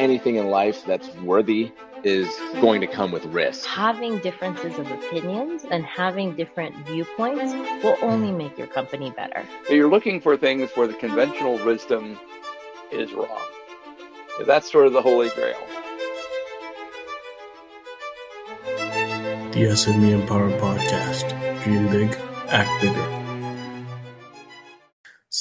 anything in life that's worthy is going to come with risk. Having differences of opinions and having different viewpoints will only hmm. make your company better. So you're looking for things where the conventional wisdom is wrong. That's sort of the holy grail. The SME Empower Podcast. Dream big, act bigger.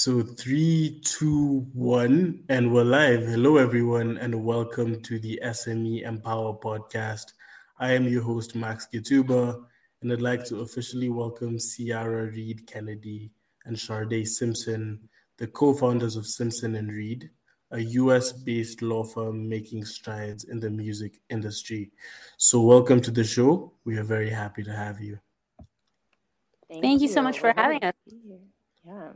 So three, two, one, and we're live. Hello, everyone, and welcome to the SME Empower podcast. I am your host, Max Gituba, and I'd like to officially welcome Ciara Reed Kennedy and Sharde Simpson, the co-founders of Simpson and Reed, a US-based law firm making strides in the music industry. So, welcome to the show. We are very happy to have you. Thank, Thank you. you so much for having us. Yeah.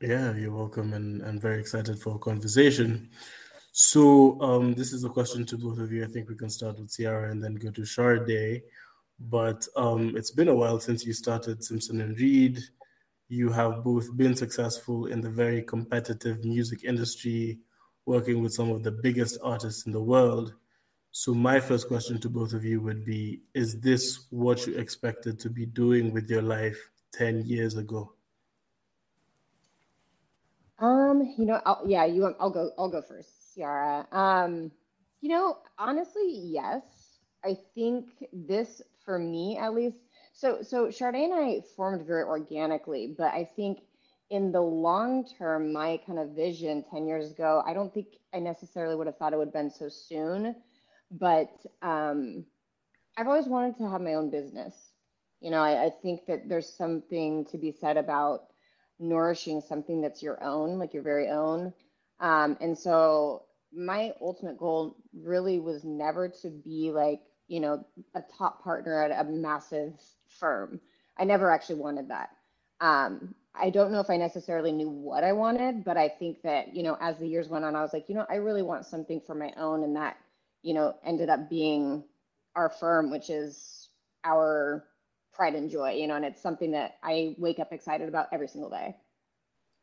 Yeah, you're welcome, and I'm very excited for a conversation. So, um, this is a question to both of you. I think we can start with Ciara and then go to Sharde. But um, it's been a while since you started Simpson and Reed. You have both been successful in the very competitive music industry, working with some of the biggest artists in the world. So, my first question to both of you would be Is this what you expected to be doing with your life 10 years ago? Um, you know, I'll, yeah, you. I'll go. I'll go first, Ciara. Um, you know, honestly, yes. I think this, for me at least. So, so Sharde and I formed very organically, but I think in the long term, my kind of vision 10 years ago, I don't think I necessarily would have thought it would have been so soon. But um, I've always wanted to have my own business. You know, I, I think that there's something to be said about nourishing something that's your own, like your very own. Um, and so my ultimate goal really was never to be like, you know, a top partner at a massive firm. I never actually wanted that. Um, I don't know if I necessarily knew what I wanted, but I think that, you know, as the years went on, I was like, you know, I really want something for my own. And that, you know, ended up being our firm, which is our pride and joy, you know, and it's something that I wake up excited about every single day.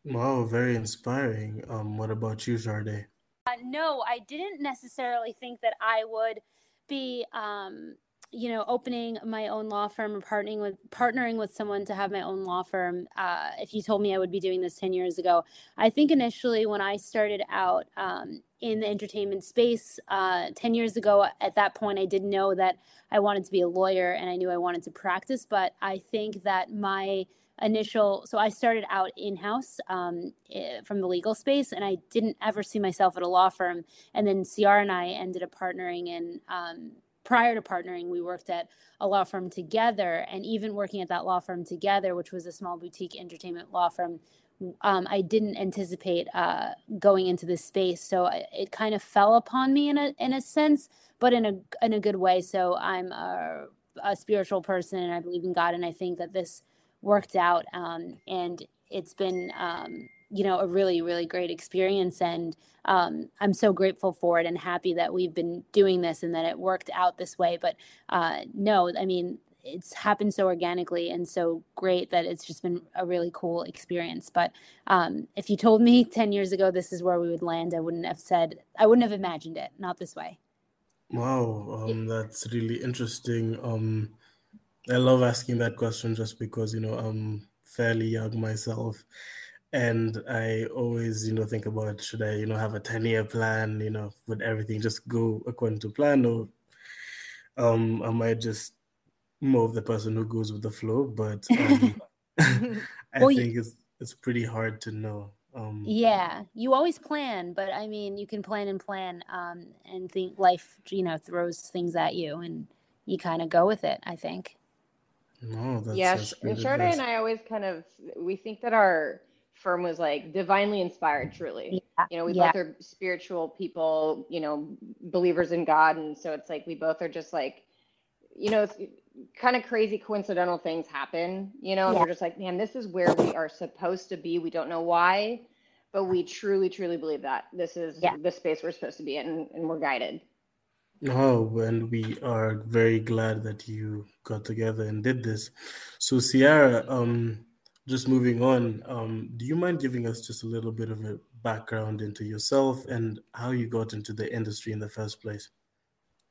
Wow, very inspiring. Um, what about you, Sharde? Uh, no, I didn't necessarily think that I would be, um, you know, opening my own law firm or partnering with partnering with someone to have my own law firm. Uh, if you told me I would be doing this ten years ago, I think initially when I started out um, in the entertainment space uh, 10 years ago at that point i didn't know that i wanted to be a lawyer and i knew i wanted to practice but i think that my initial so i started out in-house um, eh, from the legal space and i didn't ever see myself at a law firm and then ciara and i ended up partnering and um, prior to partnering we worked at a law firm together and even working at that law firm together which was a small boutique entertainment law firm um, I didn't anticipate uh, going into this space. So it kind of fell upon me in a in a sense, but in a in a good way. So I'm a, a spiritual person, and I believe in God, and I think that this worked out, um, and it's been um, you know a really really great experience, and um, I'm so grateful for it and happy that we've been doing this and that it worked out this way. But uh, no, I mean it's happened so organically and so great that it's just been a really cool experience. But um, if you told me 10 years ago this is where we would land, I wouldn't have said, I wouldn't have imagined it, not this way. Wow, um, that's really interesting. Um, I love asking that question just because, you know, I'm fairly young myself. And I always, you know, think about should I, you know, have a 10 year plan, you know, would everything just go according to plan or um, I might just more of the person who goes with the flow, but um, I well, think it's it's pretty hard to know. Um, yeah, you always plan, but I mean, you can plan and plan, um, and think life, you know, throws things at you, and you kind of go with it. I think. No, that's, yeah, that's and Sharde and I always kind of we think that our firm was like divinely inspired, truly. Yeah. You know, we yeah. both are spiritual people, you know, believers in God, and so it's like we both are just like, you know, kind of crazy coincidental things happen, you know, and we're just like, man, this is where we are supposed to be. We don't know why, but we truly, truly believe that this is yeah. the space we're supposed to be in and we're guided. Oh, and we are very glad that you got together and did this. So, Ciara, um, just moving on, um, do you mind giving us just a little bit of a background into yourself and how you got into the industry in the first place.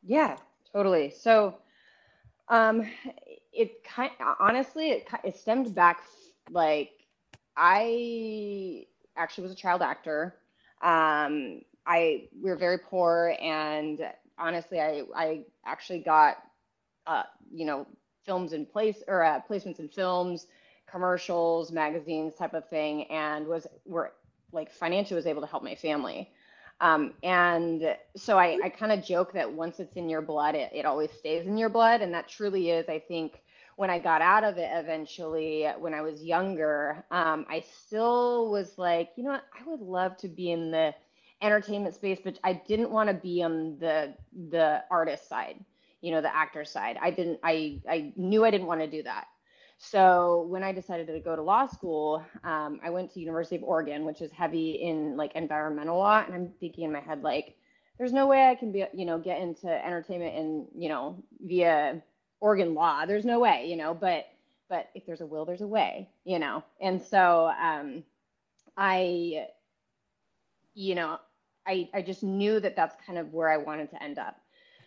Yeah, totally. So, um, it kind honestly it it stemmed back like I actually was a child actor. Um, I we were very poor, and honestly, I I actually got uh, you know films in place or uh, placements in films, commercials, magazines, type of thing, and was were like financially was able to help my family. Um, and so I, I kind of joke that once it's in your blood, it, it always stays in your blood. And that truly is, I think, when I got out of it eventually, when I was younger, um, I still was like, you know what, I would love to be in the entertainment space, but I didn't want to be on the the artist side, you know, the actor side. I didn't I I knew I didn't want to do that. So when I decided to go to law school, um, I went to University of Oregon, which is heavy in like environmental law, and I'm thinking in my head like, there's no way I can be, you know, get into entertainment and you know via Oregon law. There's no way, you know, but but if there's a will, there's a way, you know. And so um, I, you know, I I just knew that that's kind of where I wanted to end up.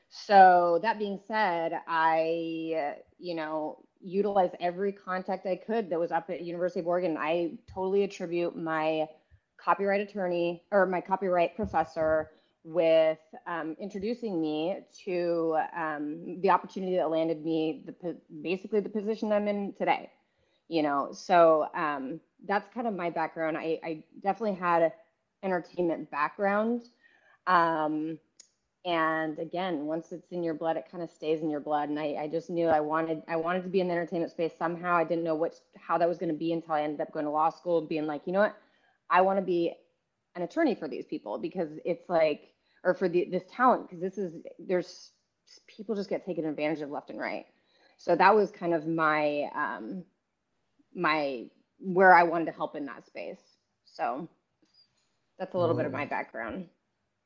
So that being said, I, you know, utilized every contact I could that was up at University of Oregon. I totally attribute my copyright attorney or my copyright professor with um, introducing me to um, the opportunity that landed me the, basically the position I'm in today. You know, so um, that's kind of my background. I, I definitely had entertainment background. Um, and again, once it's in your blood, it kind of stays in your blood. And I, I just knew I wanted I wanted to be in the entertainment space somehow. I didn't know what how that was going to be until I ended up going to law school, being like, you know what, I want to be an attorney for these people because it's like or for the, this talent because this is there's people just get taken advantage of left and right. So that was kind of my um, my where I wanted to help in that space. So that's a little bit of my background.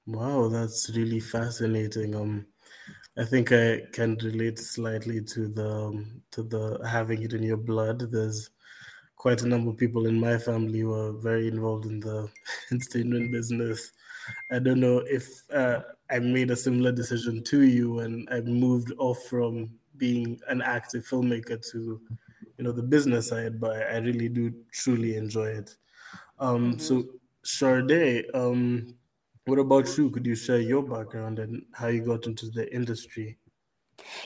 Wow, that's really fascinating. Um, I think I can relate slightly to the um, to the having it in your blood. There's quite a number of people in my family who are very involved in the entertainment business, I don't know if uh, I made a similar decision to you and I moved off from being an active filmmaker to, you know, the business side, but I really do truly enjoy it. Um, mm-hmm. So, Sharde, um, what about you? Could you share your background and how you got into the industry?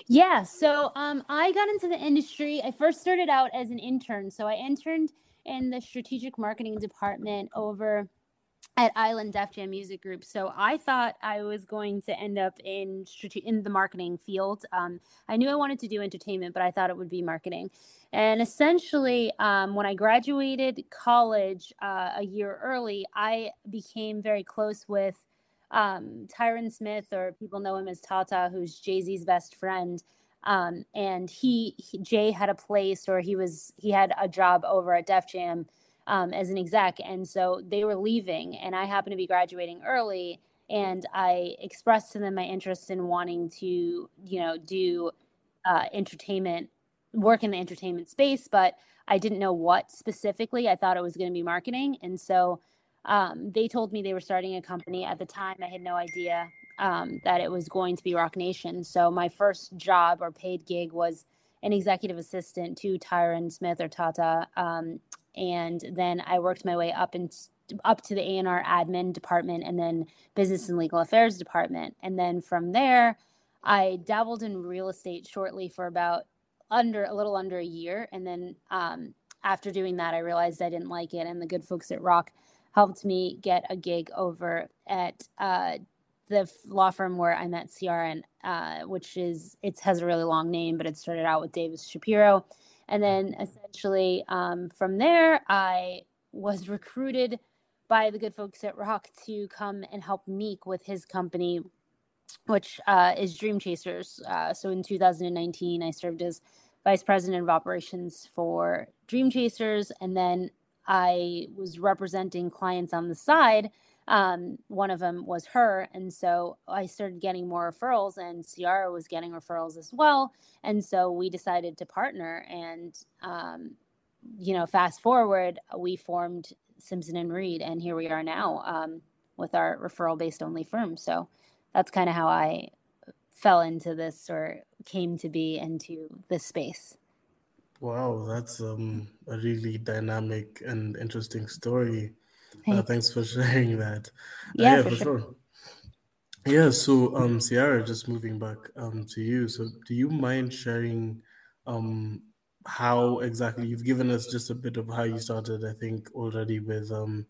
Yeah, so um, I got into the industry. I first started out as an intern. So I interned in the strategic marketing department over at Island Def Jam Music Group. So I thought I was going to end up in in the marketing field. Um, I knew I wanted to do entertainment, but I thought it would be marketing. And essentially, um, when I graduated college uh, a year early, I became very close with um, Tyran Smith, or people know him as Tata, who's Jay Z's best friend. Um, and he, he Jay had a place, or he was he had a job over at Def Jam um, as an exec. And so they were leaving, and I happened to be graduating early. And I expressed to them my interest in wanting to, you know, do uh, entertainment, work in the entertainment space, but I didn't know what specifically. I thought it was going to be marketing. And so um, they told me they were starting a company. At the time, I had no idea um, that it was going to be Roc Nation. So my first job or paid gig was an executive assistant to Tyran Smith or Tata um, and then I worked my way up and up to the A&R admin department and then business and legal affairs department. And then from there, I dabbled in real estate shortly for about under a little under a year. And then um, after doing that, I realized I didn't like it. And the good folks at Roc helped me get a gig over at uh, the law firm where I met CRN, uh, which is it has a really long name, but it started out with Davis Shapiro. And then essentially um, from there, I was recruited by the good folks at Roc to come and help Meek with his company, which uh, is Dream Chasers. Uh, so in 2019, I served as vice president of operations for Dream Chasers. And then I was representing clients on the side um, one of them was her. And so I started getting more referrals, and Ciara was getting referrals as well. And so we decided to partner. And, um, you know, fast forward, we formed Simpson and Reed, and here we are now um, with our referral based only firm. So that's kind of how I fell into this or came to be into this space. Wow, that's um, a really dynamic and interesting story. Uh, thanks for sharing that. Uh, yeah, yeah, for for sure. sure. Yeah, so um, Ciara, just moving back um, to you. So, do you mind sharing um, how exactly you've given us just a bit of how you started? I think already with um,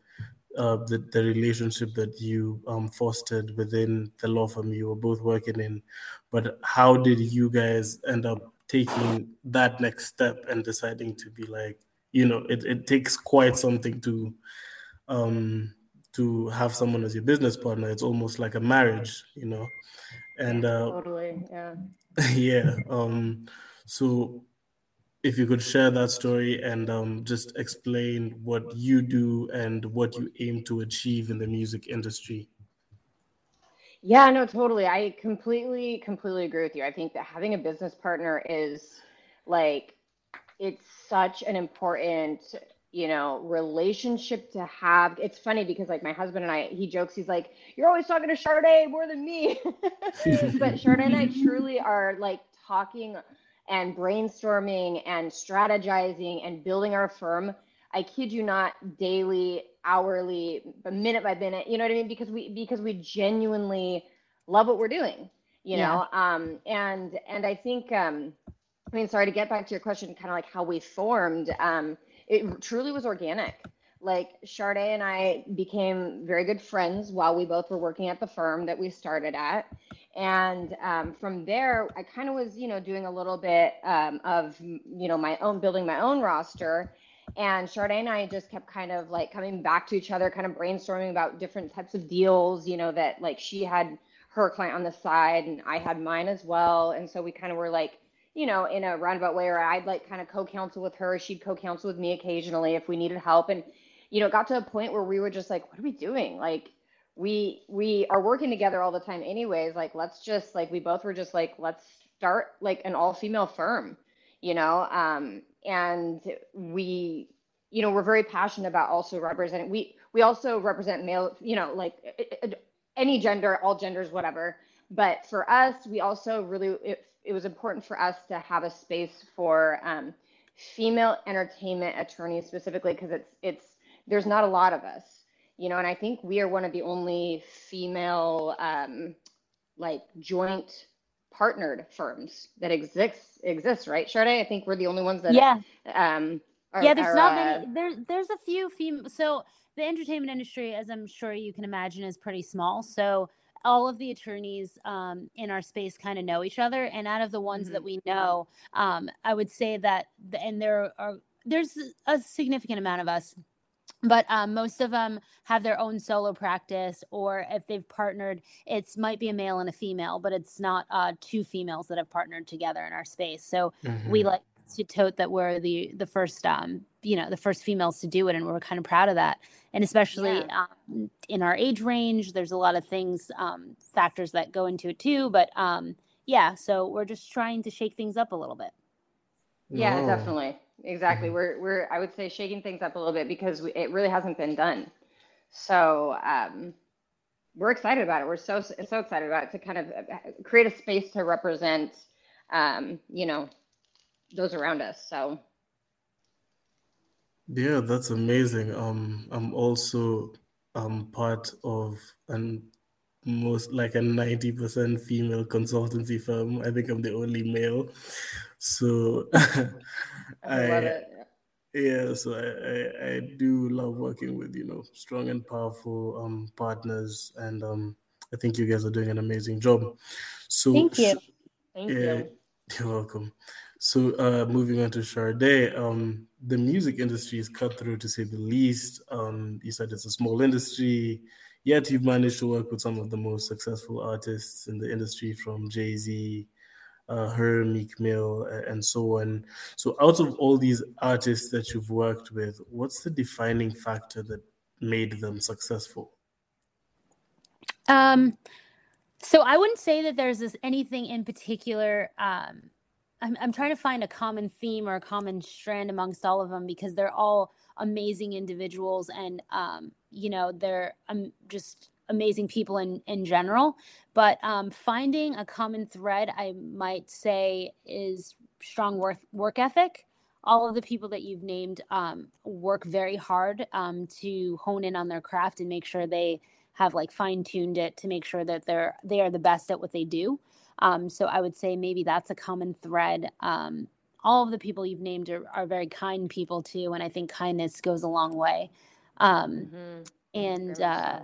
uh, the the relationship that you um, fostered within the law firm you were both working in, but how did you guys end up taking that next step and deciding to be like, you know, it, it takes quite something to um to have someone as your business partner. It's almost like a marriage, you know. And uh, Totally. Yeah. yeah, um, so if you could share that story and um, just explain what you do and what you aim to achieve in the music industry. Yeah, no, totally. I completely, completely agree with you. I think that having a business partner is like, it's such an important, you know, relationship to have. It's funny because like my husband and I, he jokes, he's like, you're always talking to Sharde more than me. but Sharde and I truly are like talking and brainstorming and strategizing and building our firm. I kid you not, daily, hourly, minute by minute. You know what I mean? Because we because we genuinely love what we're doing. You know, um, and and I think, um, I mean, sorry to get back to your question, kind of like how we formed. Um, it truly was organic. Like Sharde and I became very good friends while we both were working at the firm that we started at. And um, from there, I kind of was, you know, doing a little bit um, of, you know, my own building my own roster. And Sharde and I just kept kind of like coming back to each other, kind of brainstorming about different types of deals, you know, that like she had her client on the side and I had mine as well. And so we kind of were like, you know, in a roundabout way, or I'd like kind of co-counsel with her. She'd co-counsel with me occasionally if we needed help. And, you know, it got to a point where we were just like, what are we doing? Like, we we are working together all the time anyways. Like, let's just like we both were just like, let's start like an all-female firm, you know. Um, and we, you know, we're very passionate about also representing. We we also represent male, you know, like any gender, all genders, whatever. But for us, we also really it, it was important for us to have a space for um, female entertainment attorneys specifically because it's it's there's not a lot of us you know and i think we are one of the only female um, like joint partnered firms that exists exists right Sharde? i think we're the only ones that Yeah. um are, yeah, there's are, not uh, many. There, there's a few female. So the entertainment industry, as I'm sure you can imagine, is pretty small. So all of the attorneys um, in our space kind of know each other, and out of the ones that we know, um, I would say that, and there are there's a significant amount of us. But um, most of them have their own solo practice, or if they've partnered, it's might be a male and a female, but it's not uh, two females that have partnered together in our space. So we like to tote that we're the the first um you know the first females to do it and we're kind of proud of that and especially um, in our age range there's a lot of things um factors that go into it too but um yeah so we're just trying to shake things up a little bit Yeah, No. definitely. Exactly. We're we're I would say shaking things up a little bit because we, it really hasn't been done. So um, we're excited about it. We're so so excited about it to kind of uh, create a space to represent, um, you know, those around us. So Yeah, that's amazing. Um, I'm also um part of an most like a 90% female consultancy firm. I think I'm the only male. So I love it. Yeah, so I, I, I do love working with, you know, strong and powerful um partners and um I think you guys are doing an amazing job. So Thank you. Thank yeah, you. you're welcome. So uh moving on to Sharde, um the music industry is cutthroat to say the least. Um you said it's a small industry, yet you've managed to work with some of the most successful artists in the industry from Jay-Z, uh, H.E.R., Meek Mill, and so on. So, out of all these artists that you've worked with, what's the defining factor that made them successful? Um, so I wouldn't say that there's this anything in particular. Um, I'm I'm trying to find a common theme or a common strand amongst all of them because they're all amazing individuals and um, you know they're um, just amazing people in in general. But um, finding a common thread i might say is strong work work ethic. All of the people that you've named um, work very hard um, to hone in on their craft and make sure they have like fine tuned it to make sure that they're they are the best at what they do um, so i would say maybe that's a common thread. Um, all of the people you've named are, are very kind people too and i think kindness goes a long way. Um, mm-hmm. and uh,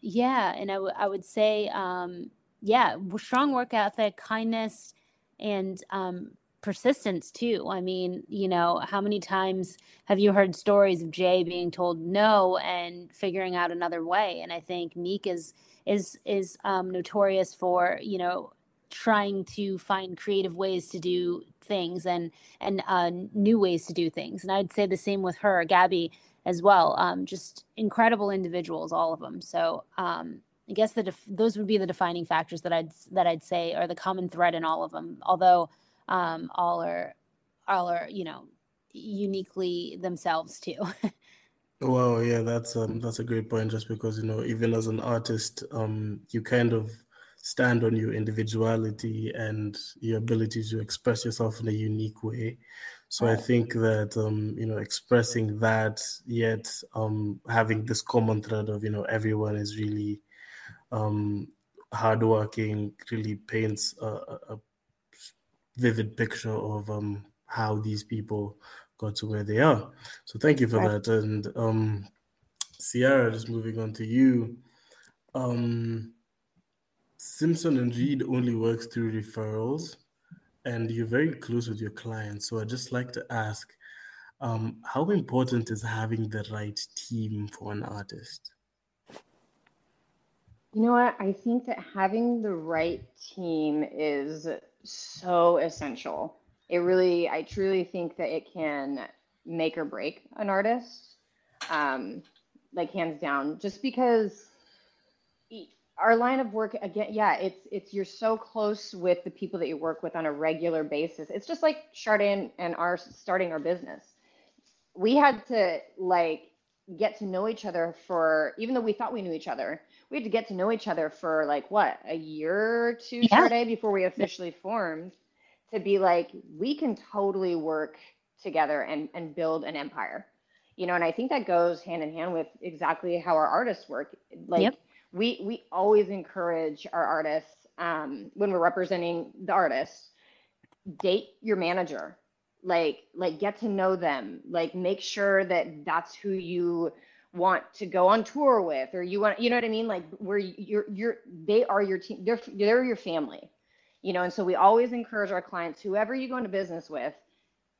yeah and I, w- I would say um, yeah strong work ethic kindness and um, persistence too. I mean you know how many times have you heard stories of jay being told no and figuring out another way? And i think meek is is is um, notorious for you know trying to find creative ways to do things and and uh, new ways to do things. And I'd say the same with H.E.R., Gabby, as well. Um, just incredible individuals, all of them. So um, I guess that def- those would be the defining factors that I'd that I'd say are the common thread in all of them. Although um, all are all are you know uniquely themselves too. Well, yeah, that's um, that's a great point. Just because you know, even as an artist, um, you kind of stand on your individuality and your ability to express yourself in a unique way. So I think that um, you know expressing that, yet um, having this common thread of you know everyone is really um, hardworking, really paints a, a vivid picture of um, how these people got to where they are. So thank you for right. that. And um, Ciara, just moving on to you. Um, Simpson and Reed only works through referrals, and you're very close with your clients. So I'd just like to ask, um, how important is having the right team for an artist? You know what? I think that having the right team is so essential. It really, I truly think that it can make or break an artist, um, like hands down, just because our line of work again yeah it's it's you're so close with the people that you work with on a regular basis. It's just like chardin and our starting our business. We had to like get to know each other for even though we thought we knew each other we had to get to know each other for like what a year or two yeah. Chardin, before we officially formed to be like we can totally work together and and build an empire. You know and i think that goes hand in hand with exactly how our artists work. Like yep we we always encourage our artists um, when we're representing the artist date your manager. Like like get to know them. Like make sure that that's who you want to go on tour with or you want you know what i mean? Like where you're you're they are your team they're they're your family you know? And so we always encourage our clients whoever you go into business with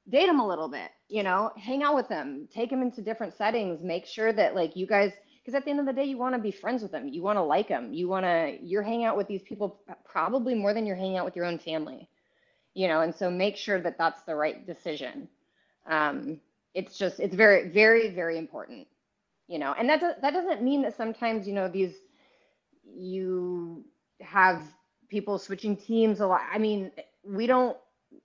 date them a little bit you know? Hang out with them take them into different settings make sure that like you guys because at the end of the day you want to be friends with them. You want to like them you want to you're hanging out with these people probably more than you're hanging out with your own family you know and so make sure that that's the right decision. Um, it's just it's very very very important you know and that that doesn't mean that sometimes you know these you have people switching teams a lot. I mean we don't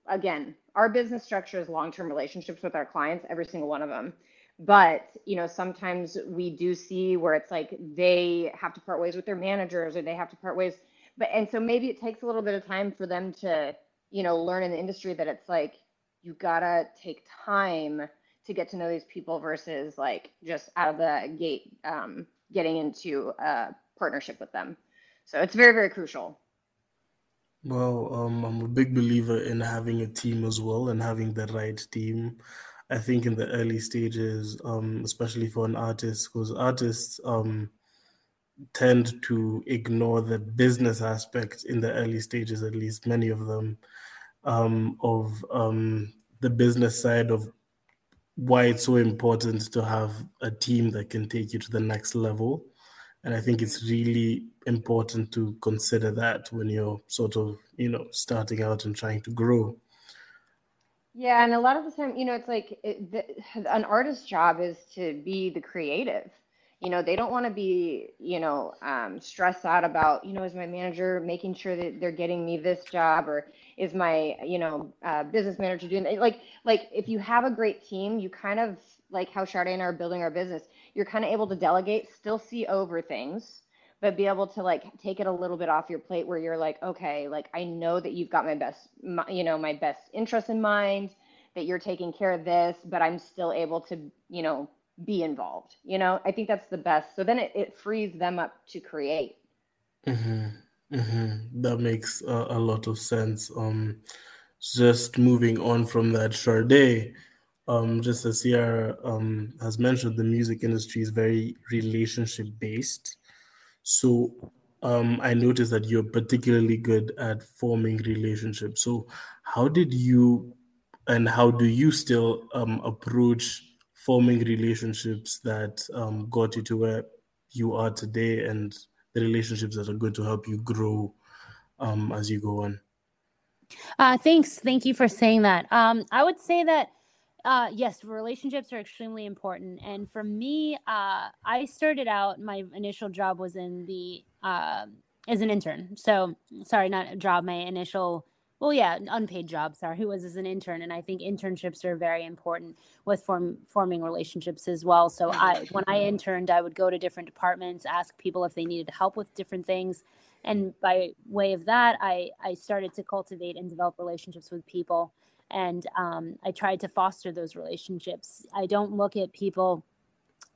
again our business structure is long-term relationships with our clients every single one of them but you know sometimes we do see where it's like they have to part ways with their managers or they have to part ways but and so maybe it takes a little bit of time for them to you know learn in the industry that it's like you gotta take time to get to know these people versus like just out of the gate um, getting into a partnership with them. So it's very very crucial. Well um, i'm a big believer in having a team as well and having the right team I think in the early stages, um, especially for an artist, because artists um, tend to ignore the business aspect in the early stages, at least many of them, um, of um, the business side of why it's so important to have a team that can take you to the next level. And I think it's really important to consider that when you're sort of, you know, starting out and trying to grow. Yeah, and a lot of the time, you know, it's like it, the, an artist's job is to be the creative. You know, they don't want to be, you know, um, stressed out about, you know, is my manager making sure that they're getting me this job, or is my, you know, uh, business manager doing like, like if you have a great team, you kind of like how Sharde and I are building our business, you're kind of able to delegate, still see over things, but be able to like take it a little bit off your plate where you're like, okay, like I know that you've got my best, my, you know, my best interest in mind, that you're taking care of this, but I'm still able to, you know, be involved. You know, I think that's the best. So then it, it frees them up to create. Mm-hmm. Mm-hmm. That makes uh, a lot of sense. Um, just moving on from that, Sharde, um, just as Ciara um, has mentioned, the music industry is very relationship based. So um, I noticed that you're particularly good at forming relationships. So how did you and how do you still um, approach forming relationships that um, got you to where you are today and the relationships that are going to help you grow um, as you go on? Uh, thanks. Thank you for saying that. Um, I would say that uh, yes, relationships are extremely important. And for me, uh, I started out, my initial job was in the, uh, as an intern. So, sorry, not a job, my initial, well, yeah, unpaid job, sorry, who was as an intern. And I think internships are very important with form, forming relationships as well. So, I, when I interned, I would go to different departments, ask people if they needed help with different things. And by way of that, I, I started to cultivate and develop relationships with people and um, I tried to foster those relationships. I don't look at people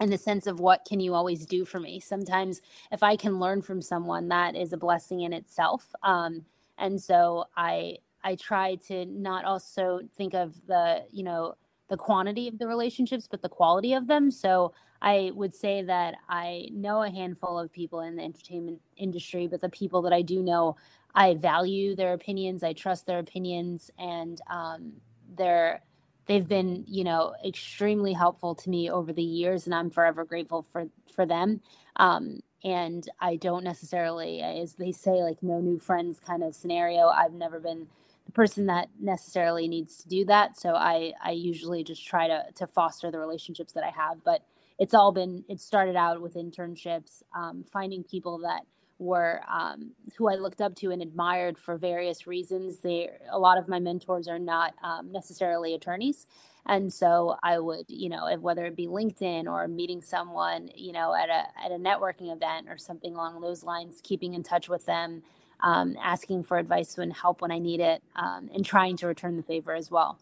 in the sense of what can you always do for me. Sometimes if I can learn from someone, that is a blessing in itself. Um, and so I I try to not also think of the you know the quantity of the relationships, but the quality of them. So I would say that I know a handful of people in the entertainment industry, but the people that I do know, I value their opinions. I trust their opinions, and um, they're they've been you know extremely helpful to me over the years, and I'm forever grateful for for them. Um, and I don't necessarily, as they say, like no new friends kind of scenario. I've never been the person that necessarily needs to do that, so I I usually just try to to foster the relationships that I have, but. It's all been. It started out with internships, um, finding people that were um, who I looked up to and admired for various reasons. They a lot of my mentors are not um, necessarily attorneys, and so I would you know whether it be LinkedIn or meeting someone you know at a at a networking event or something along those lines, keeping in touch with them, um, asking for advice and help when I need it, um, and trying to return the favor as well.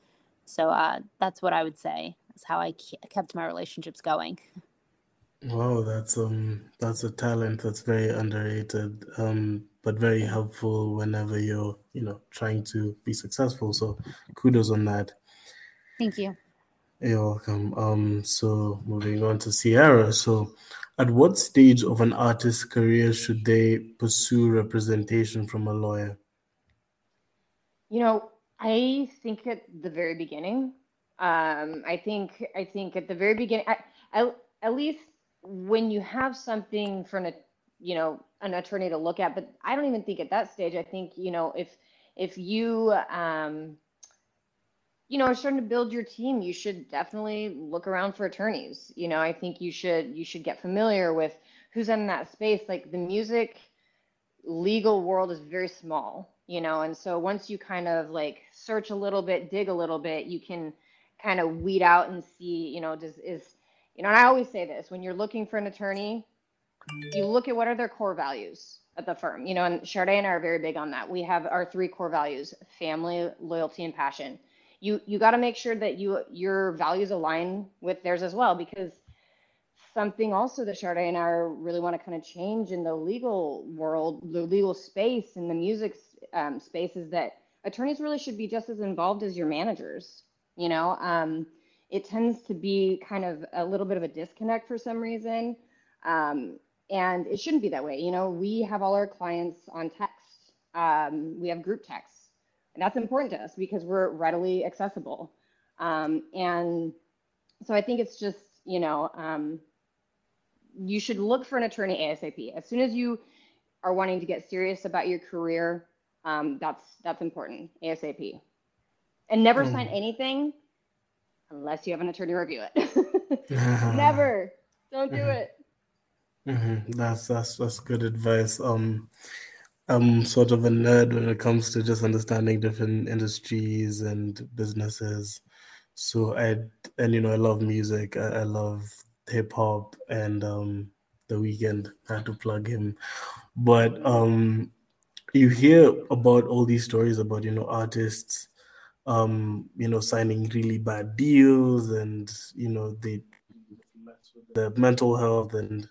So uh, that's what I would say. That's how I kept my relationships going. Wow, that's um that's a talent that's very underrated, um, but very helpful whenever you're, you know, trying to be successful. So kudos on that. Thank you. You're welcome. Um, so moving on to Ciara. So at what stage of an artist's career should they pursue representation from a lawyer? You know, I think at the very beginning. Um, I think I think at the very beginning, I, I, at least when you have something for an you know an attorney to look at but i don't even think at that stage i think you know if if you um you know are starting to build your team you should definitely look around for attorneys. You know i think you should you should get familiar with who's in that space. Like the music legal world is very small you know and so once you kind of like search a little bit dig a little bit you can kind of weed out and see you know does is you know, and I always say this when you're looking for an attorney, you look at what are their core values at the firm. You know, and Sharde and I are very big on that. We have our three core values: family, loyalty, and passion. You you got to make sure that you your values align with theirs as well, because something also that Sharde and I really want to kind of change in the legal world, the legal space, and the music um, space is that attorneys really should be just as involved as your managers. You know, um, it tends to be kind of a little bit of a disconnect for some reason. Um, and it shouldn't be that way. You know, we have all our clients on text. Um, we have group texts, and that's important to us because we're readily accessible. Um, and so I think it's just, you know, um, you should look for an attorney ASAP. As soon as you are wanting to get serious about your career, um, that's that's important ASAP. And never mm. sign anything unless you have an attorney review it. Never. Don't do mm-hmm. it. Mm-hmm. That's that's that's good advice. Um, I'm sort of a nerd when it comes to just understanding different industries and businesses. So I and you know I love music. I, I love hip hop and um, The Weeknd. I had to plug him, but um, you hear about all these stories about you know artists um you know signing really bad deals and you know they the mental health and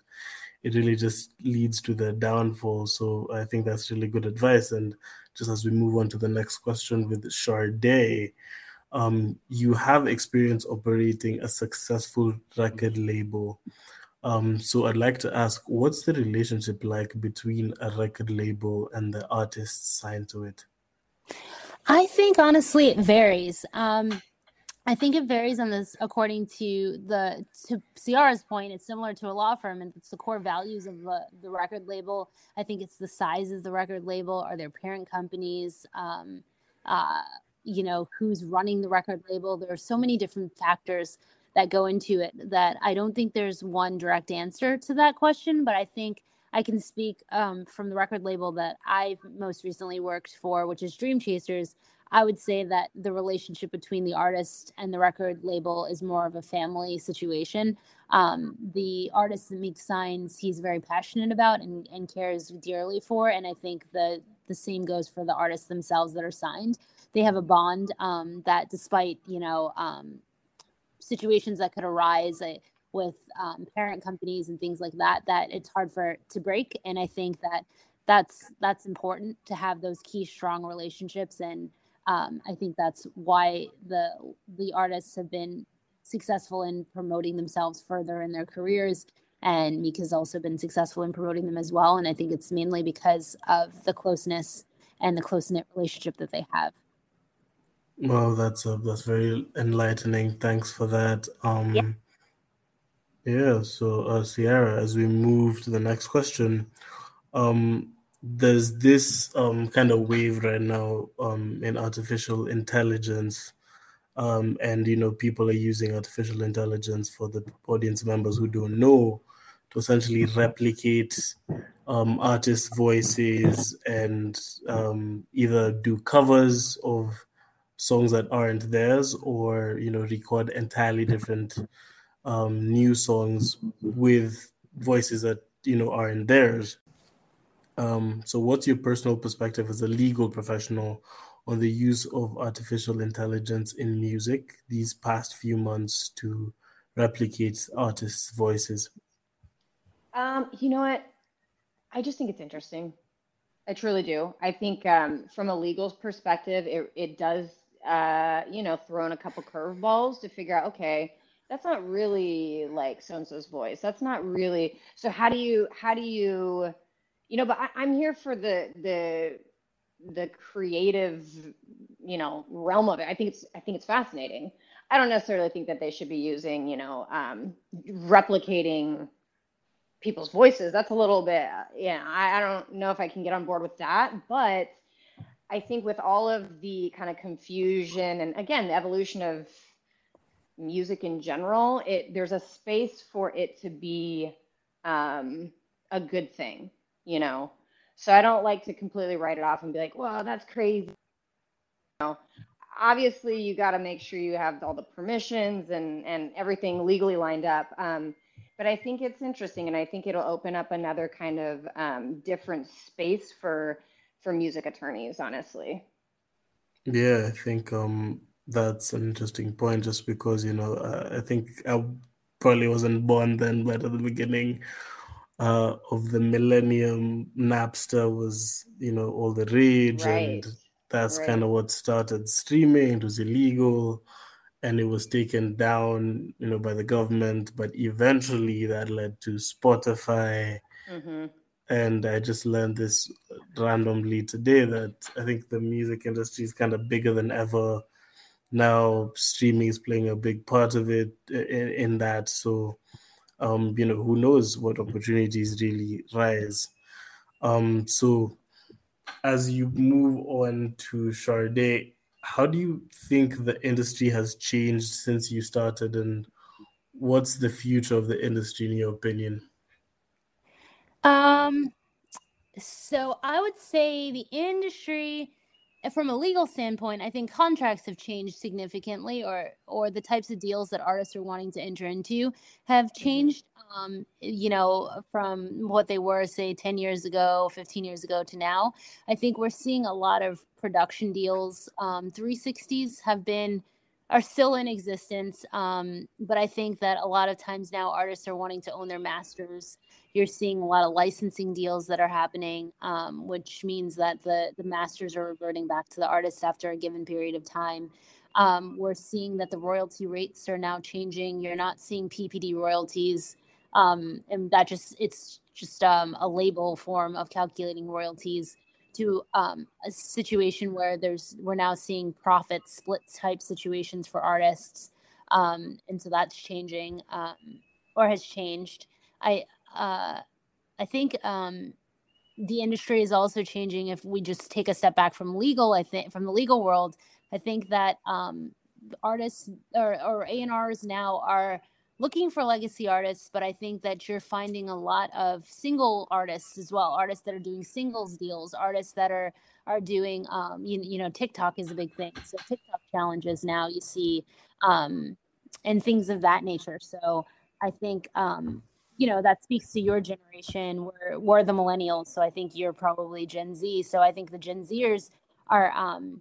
it really just leads to their downfall. So i think that's really good advice. And just as we move on to the next question with Sharde, um, you have experience operating a successful record label. Um, so I'd like to ask, what's the relationship like between a record label and the artists signed to it? I think honestly it varies. Um, I think it varies on this according to the to Ciara's point. It's similar to a law firm, and it's the core values of the, the record label. I think it's the size of the record label, are their parent companies, um, uh, you know, who's running the record label. There are so many different factors that go into it that I don't think there's one direct answer to that question, but I think I can speak um, from the record label that I've most recently worked for, which is Dream Chasers. I would say that the relationship between the artist and the record label is more of a family situation. Um, the artist that makes signs, he's very passionate about and, and cares dearly for. And I think the the same goes for the artists themselves that are signed. They have a bond um, that, despite you know um, situations that could arise uh, with um, parent companies and things like that that it's hard for to break and i think that that's that's important to have those key strong relationships and um, i think that's why the the artists have been successful in promoting themselves further in their careers and Meek's also been successful in promoting them as well and i think it's mainly because of the closeness and the close knit relationship that they have well, that's uh, that's very enlightening. Thanks for that. Um, yeah. Yeah. So, uh, Ciara, as we move to the next question, um, there's this um, kind of wave right now um, in artificial intelligence, um, and you know people are using artificial intelligence for the audience members who don't know to essentially replicate um, artist voices and um, either do covers of songs that aren't theirs or you know record entirely different um, new songs with voices that you know aren't theirs. Um, so what's your personal perspective as a legal professional on the use of artificial intelligence in music these past few months to replicate artists voices? Um, you know what? I just think it's interesting. I truly do. I think um, from a legal perspective, it, it does uh, you know, throw in a couple curveballs to figure out, okay, that's not really like so and so's voice. That's not really. So how do you how do you, you know? But I, I'm here for the the the creative, you know, realm of it. I think it's I think it's fascinating. I don't necessarily think that they should be using, you know, um, replicating people's voices. That's a little bit, yeah. I, I don't know if I can get on board with that, but I think with all of the kind of confusion and again the evolution of music in general, it there's a space for it to be um, a good thing, you know. So I don't like to completely write it off and be like, "Well, that's crazy." You know, obviously you got to make sure you have all the permissions and and everything legally lined up. Um, but I think it's interesting, and I think it'll open up another kind of um, different space for for music attorneys, honestly. Yeah, I think um, that's an interesting point just because, you know, uh, I think I probably wasn't born then, but at the beginning uh, of the millennium, Napster was, you know, all the rage. Right. And that's right. kind of what started streaming. It was illegal and it was taken down, you know, by the government. But eventually that led to Spotify. Mm-hmm and I just learned this randomly today that I think the music industry is kind of bigger than ever. Now streaming is playing a big part of it in, in that. So, um, you know, who knows what opportunities really rise. Um, so as you move on to Sharde, how do you think the industry has changed since you started and what's the future of the industry in your opinion? Um, so I would say the industry from a legal standpoint, I think contracts have changed significantly, or or the types of deals that artists are wanting to enter into have mm-hmm. changed. Um, you know, from what they were, say, ten years ago, fifteen years ago to now. I think we're seeing a lot of production deals. Um, 360s have been are still in existence, um, but I think that a lot of times now artists are wanting to own their masters you're seeing a lot of licensing deals that are happening, um, which means that the the masters are reverting back to the artist after a given period of time. Um, we're seeing that the royalty rates are now changing. You're not seeing PPD royalties, um, and that just it's just um, a label form of calculating royalties to um, a situation where there's we're now seeing profit split type situations for artists, um, and so that's changing or has changed. I uh, I think um, the industry is also changing. If we just take a step back from legal, I think from the legal world, I think that um, artists or, or A&Rs now are looking for legacy artists, but I think that you're finding a lot of single artists as well, artists that are doing singles deals, artists that are are doing um, you, you know TikTok is a big thing. So TikTok challenges now you see um, and things of that nature. So I think um, you know that speaks to your generation we're, we're the millennials so i think you're probably gen z so i think the gen zers are um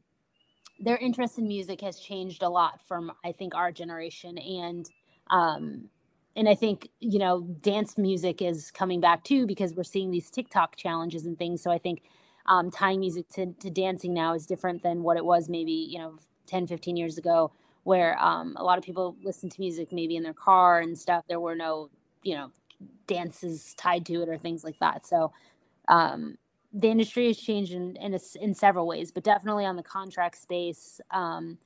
their interest in music has changed a lot from i think our generation and um and i think you know dance music is coming back too because we're seeing these tiktok challenges and things so i think um, tying music to, to dancing now is different than what it was maybe you know 10 15 years ago where um, a lot of people listen to music maybe in their car and stuff there were no you know dances tied to it or things like that. So um, the industry has changed in in, a, in, several ways, but definitely on the contract space, um,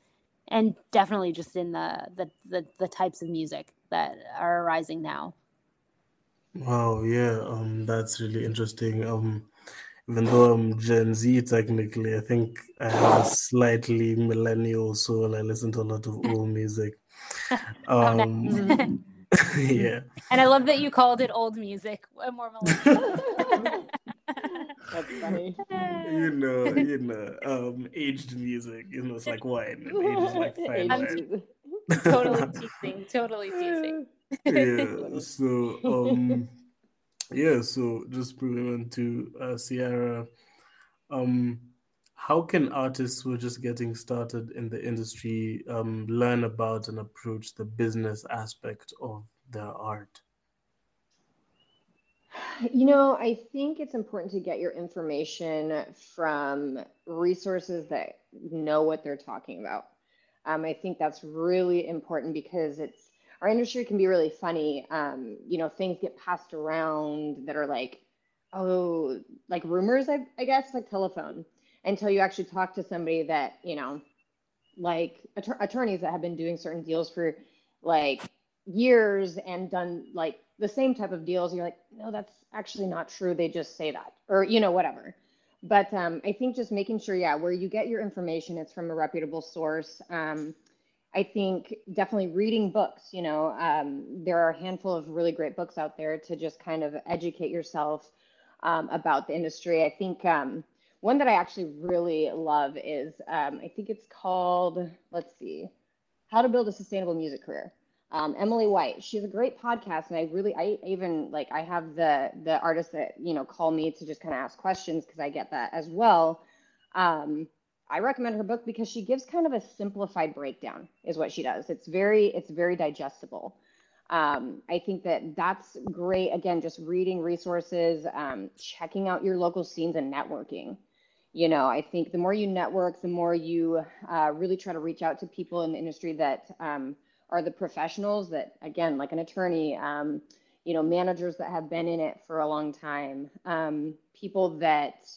and definitely just in the, the, the the types of music that are arising now. Wow, yeah, um, that's really interesting. Um, even though I'm Gen Z technically, I think I have a slightly millennial soul. I listen to a lot of old music. Um, oh, yeah. And I love that you called it old music. More millennial. That's funny. You know, you know, um, aged music. You know, it's like wine. Age is like fine wine. totally teasing. Totally teasing. yeah. So, um, yeah. So, just moving on to uh, Ciara. Um, how can artists who are just getting started in the industry um, learn about and approach the business aspect of their art? You know, I think it's important to get your information from resources that know what they're talking about. Um, I think that's really important because it's our industry can be really funny. Um, you know, things get passed around that are like, oh, like rumors, I, I guess, like telephone until you actually talk to somebody that you know like att- attorneys that have been doing certain deals for like years and done like the same type of deals you're like no that's actually not true. They just say that or you know whatever. But um, i think just making sure yeah where you get your information it's from a reputable source. Um, i think definitely reading books you know um, there are a handful of really great books out there to just kind of educate yourself um, about the industry. I think um, one that I actually really love is um, I think it's called, let's see, How to Build a Sustainable Music Career. Um, Emily White, she's a great podcast, and I really, I even like, I have the the artists that you know call me to just kind of ask questions because I get that as well. Um, I recommend her book because she gives kind of a simplified breakdown, is what she does. It's very, it's very digestible. Um, I think that that's great. Again, just reading resources, um, checking out your local scenes, and networking you know, I think the more you network, the more you uh, really try to reach out to people in the industry that um, are the professionals that, again, like an attorney, um, you know, managers that have been in it for a long time, um, people that,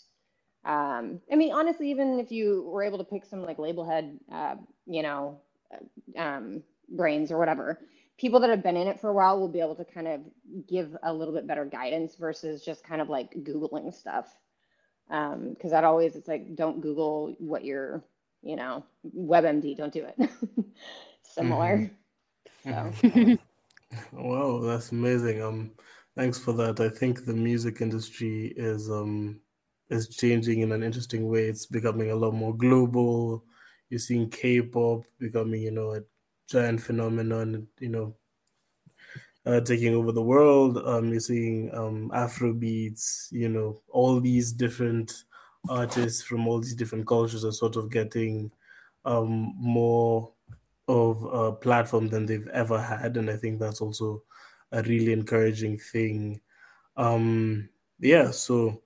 um, I mean, honestly, even if you were able to pick some like label head, uh, you know, uh, um, brains or whatever, people that have been in it for a while will be able to kind of give a little bit better guidance versus just kind of like Googling stuff. Um because that always it's like don't google what you're you know webmd don't do it. Similar. Mm-hmm. So wow that's amazing um thanks for that i think the music industry is um is changing in an interesting way. It's becoming a lot more global. You're seeing K-pop becoming, you know, a giant phenomenon. You know, uh, taking over the world. Um, you're seeing um, Afro beats. You know, all these different artists from all these different cultures are sort of getting um, more of a platform than they've ever had, and I think that's also a really encouraging thing. Um, yeah, so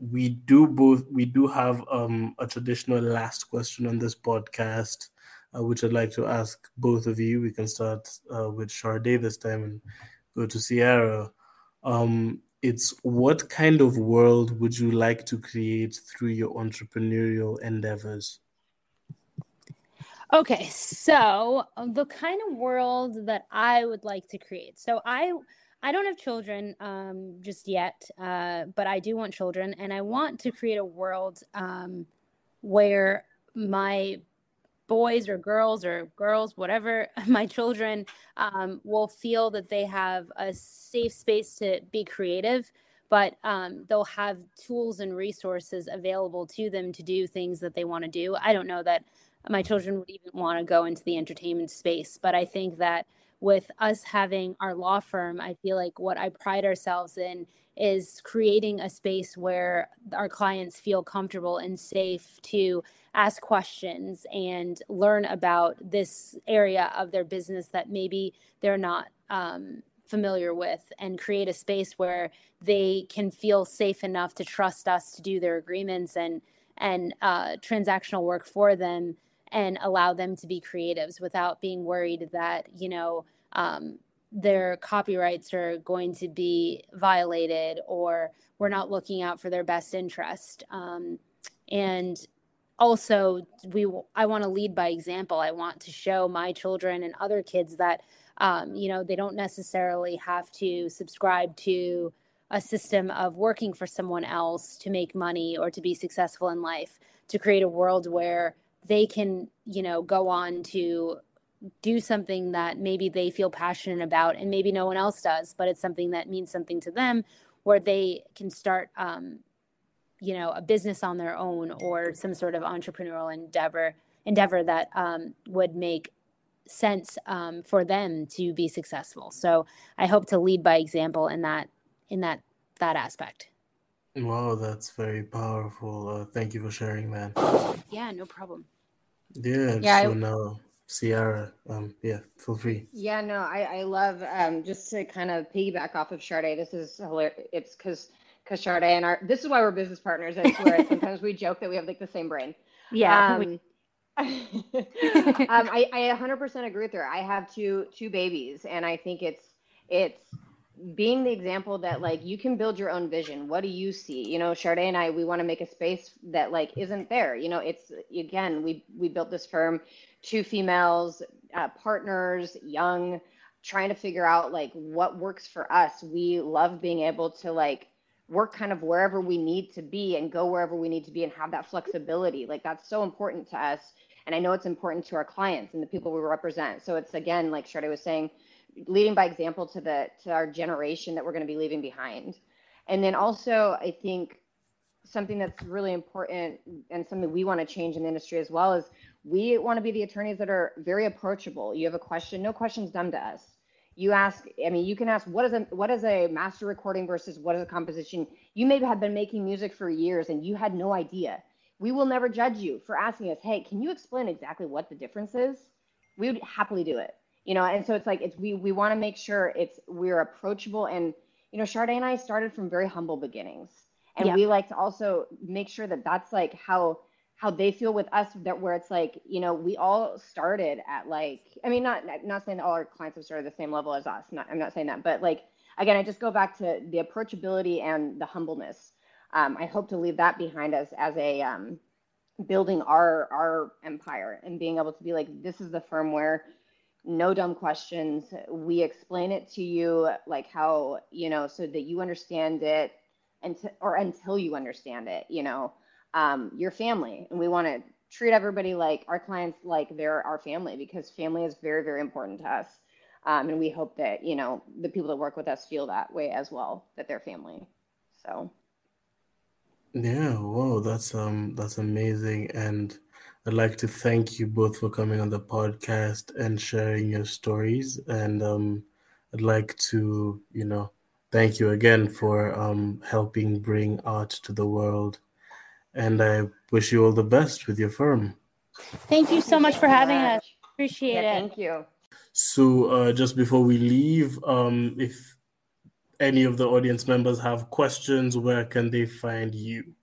we do both. We do have um, a traditional last question on this podcast, uh, which I'd like to ask both of you. We can start uh, with Sharde this time and go to Ciara. Um, it's what kind of world would you like to create through your entrepreneurial endeavors? Okay, so um, the kind of world that I would like to create. So I I don't have children um, just yet, uh, but I do want children, and I want to create a world um, where my boys or girls or girls, whatever, my children um, will feel that they have a safe space to be creative, but um, they'll have tools and resources available to them to do things that they want to do. I don't know that my children would even want to go into the entertainment space. But I think that with us having our law firm, I feel like what I pride ourselves in is creating a space where our clients feel comfortable and safe to ask questions and learn about this area of their business that maybe they're not um, familiar with and create a space where they can feel safe enough to trust us to do their agreements and and uh, transactional work for them and allow them to be creatives without being worried that you know um, their copyrights are going to be violated or we're not looking out for their best interest. Um, and also we i want to lead by example. I want to show my children and other kids that um, you know they don't necessarily have to subscribe to a system of working for someone else to make money or to be successful in life to create a world where they can, you know, go on to do something that maybe they feel passionate about and maybe no one else does, but it's something that means something to them where they can start, um, you know, a business on their own or some sort of entrepreneurial endeavor endeavor that um, would make sense um, for them to be successful. So I hope to lead by example in that in that that aspect. Wow, that's very powerful. Uh, thank you for sharing that. Yeah, no problem. Yeah, yeah so I, now Ciara, um, yeah, feel free. Yeah, no, I, I love um, just to kind of piggyback off of Sharde. This is hilarious. It's because because Sharde and our this is why we're business partners. I swear. sometimes we joke that we have like the same brain. Yeah. Um, we... um, I, I 100% agree with her. I have two two babies, and I think it's it's being the example that like you can build your own vision. What do you see? You know Sharde and i we want to make a space that like isn't there. You know it's again we we built this firm two females uh, partners young trying to figure out like what works for us. We love being able to like work kind of wherever we need to be and go wherever we need to be and have that flexibility. Like that's so important to us and i know it's important to our clients and the people we represent. So it's again like Sharde was saying leading by example to the to our generation that we're going to be leaving behind. And then also i think something that's really important and something we want to change in the industry as well is we want to be the attorneys that are very approachable. You have a question no questions dumb to us. You ask i mean you can ask what is a what is a master recording versus what is a composition? You may have been making music for years and you had no idea. We will never judge you for asking us hey can you explain exactly what the difference is? We would happily do it you know and so it's like it's we we want to make sure it's we're approachable and you know Sharde and I started from very humble beginnings. And yeah. we like to also make sure that that's like how how they feel with us that where it's like you know we all started at like i mean not not saying that all our clients have started at the same level as us not, i'm not saying that but like again i just go back to the approachability and the humbleness. Um, i hope to leave that behind us as a um, building our our empire and being able to be like this is the firm where no dumb questions. We explain it to you like how, you know, so that you understand it and or until you understand it, you know, um, your family. And we want to treat everybody like our clients like they're our family because family is very, very important to us. Um, and we hope that, you know, the people that work with us feel that way as well, that they're family. So. Yeah, whoa, that's um that's amazing. And I'd like to thank you both for coming on the podcast and sharing your stories. And um I'd like to, you know, thank you again for um helping bring art to the world. And I wish you all the best with your firm. Thank you so much for having us. Appreciate Yeah, it. thank you. So uh just before we leave, um if any of the audience members have questions, where can they find you?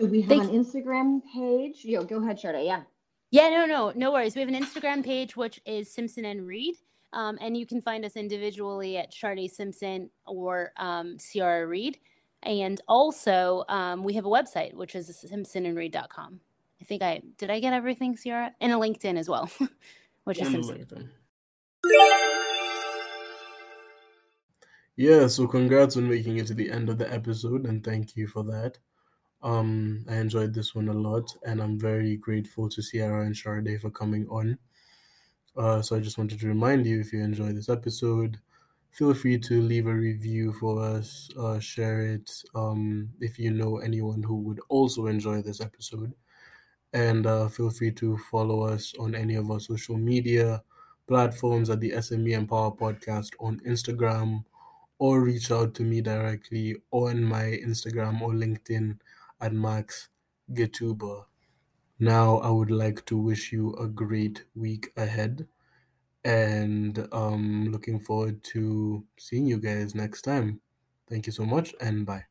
So we have Thank- an Instagram page. Yo, go ahead, Sharde. Yeah. Yeah, no, no, no worries. We have an Instagram page which is Simpson and Reed, um, and you can find us individually at Sharde Simpson or um, Ciara Reed, and also um, we have a website which is simpsonandreed.com. I think I did. I get everything, Ciara, and a LinkedIn as well, which is Simpson. Yeah, so congrats on making it to the end of the episode and thank you for that. Um, I enjoyed this one a lot and I'm very grateful to Ciara and Sharde for coming on. Uh, so I just wanted to remind you if you enjoyed this episode, feel free to leave a review for us, uh, share it um, if you know anyone who would also enjoy this episode. And uh, feel free to follow us on any of our social media platforms at the SME Empower Podcast on Instagram or reach out to me directly on my Instagram or LinkedIn at Max Getuba. Now, I would like to wish you a great week ahead and um, looking forward to seeing you guys next time. Thank you so much and bye.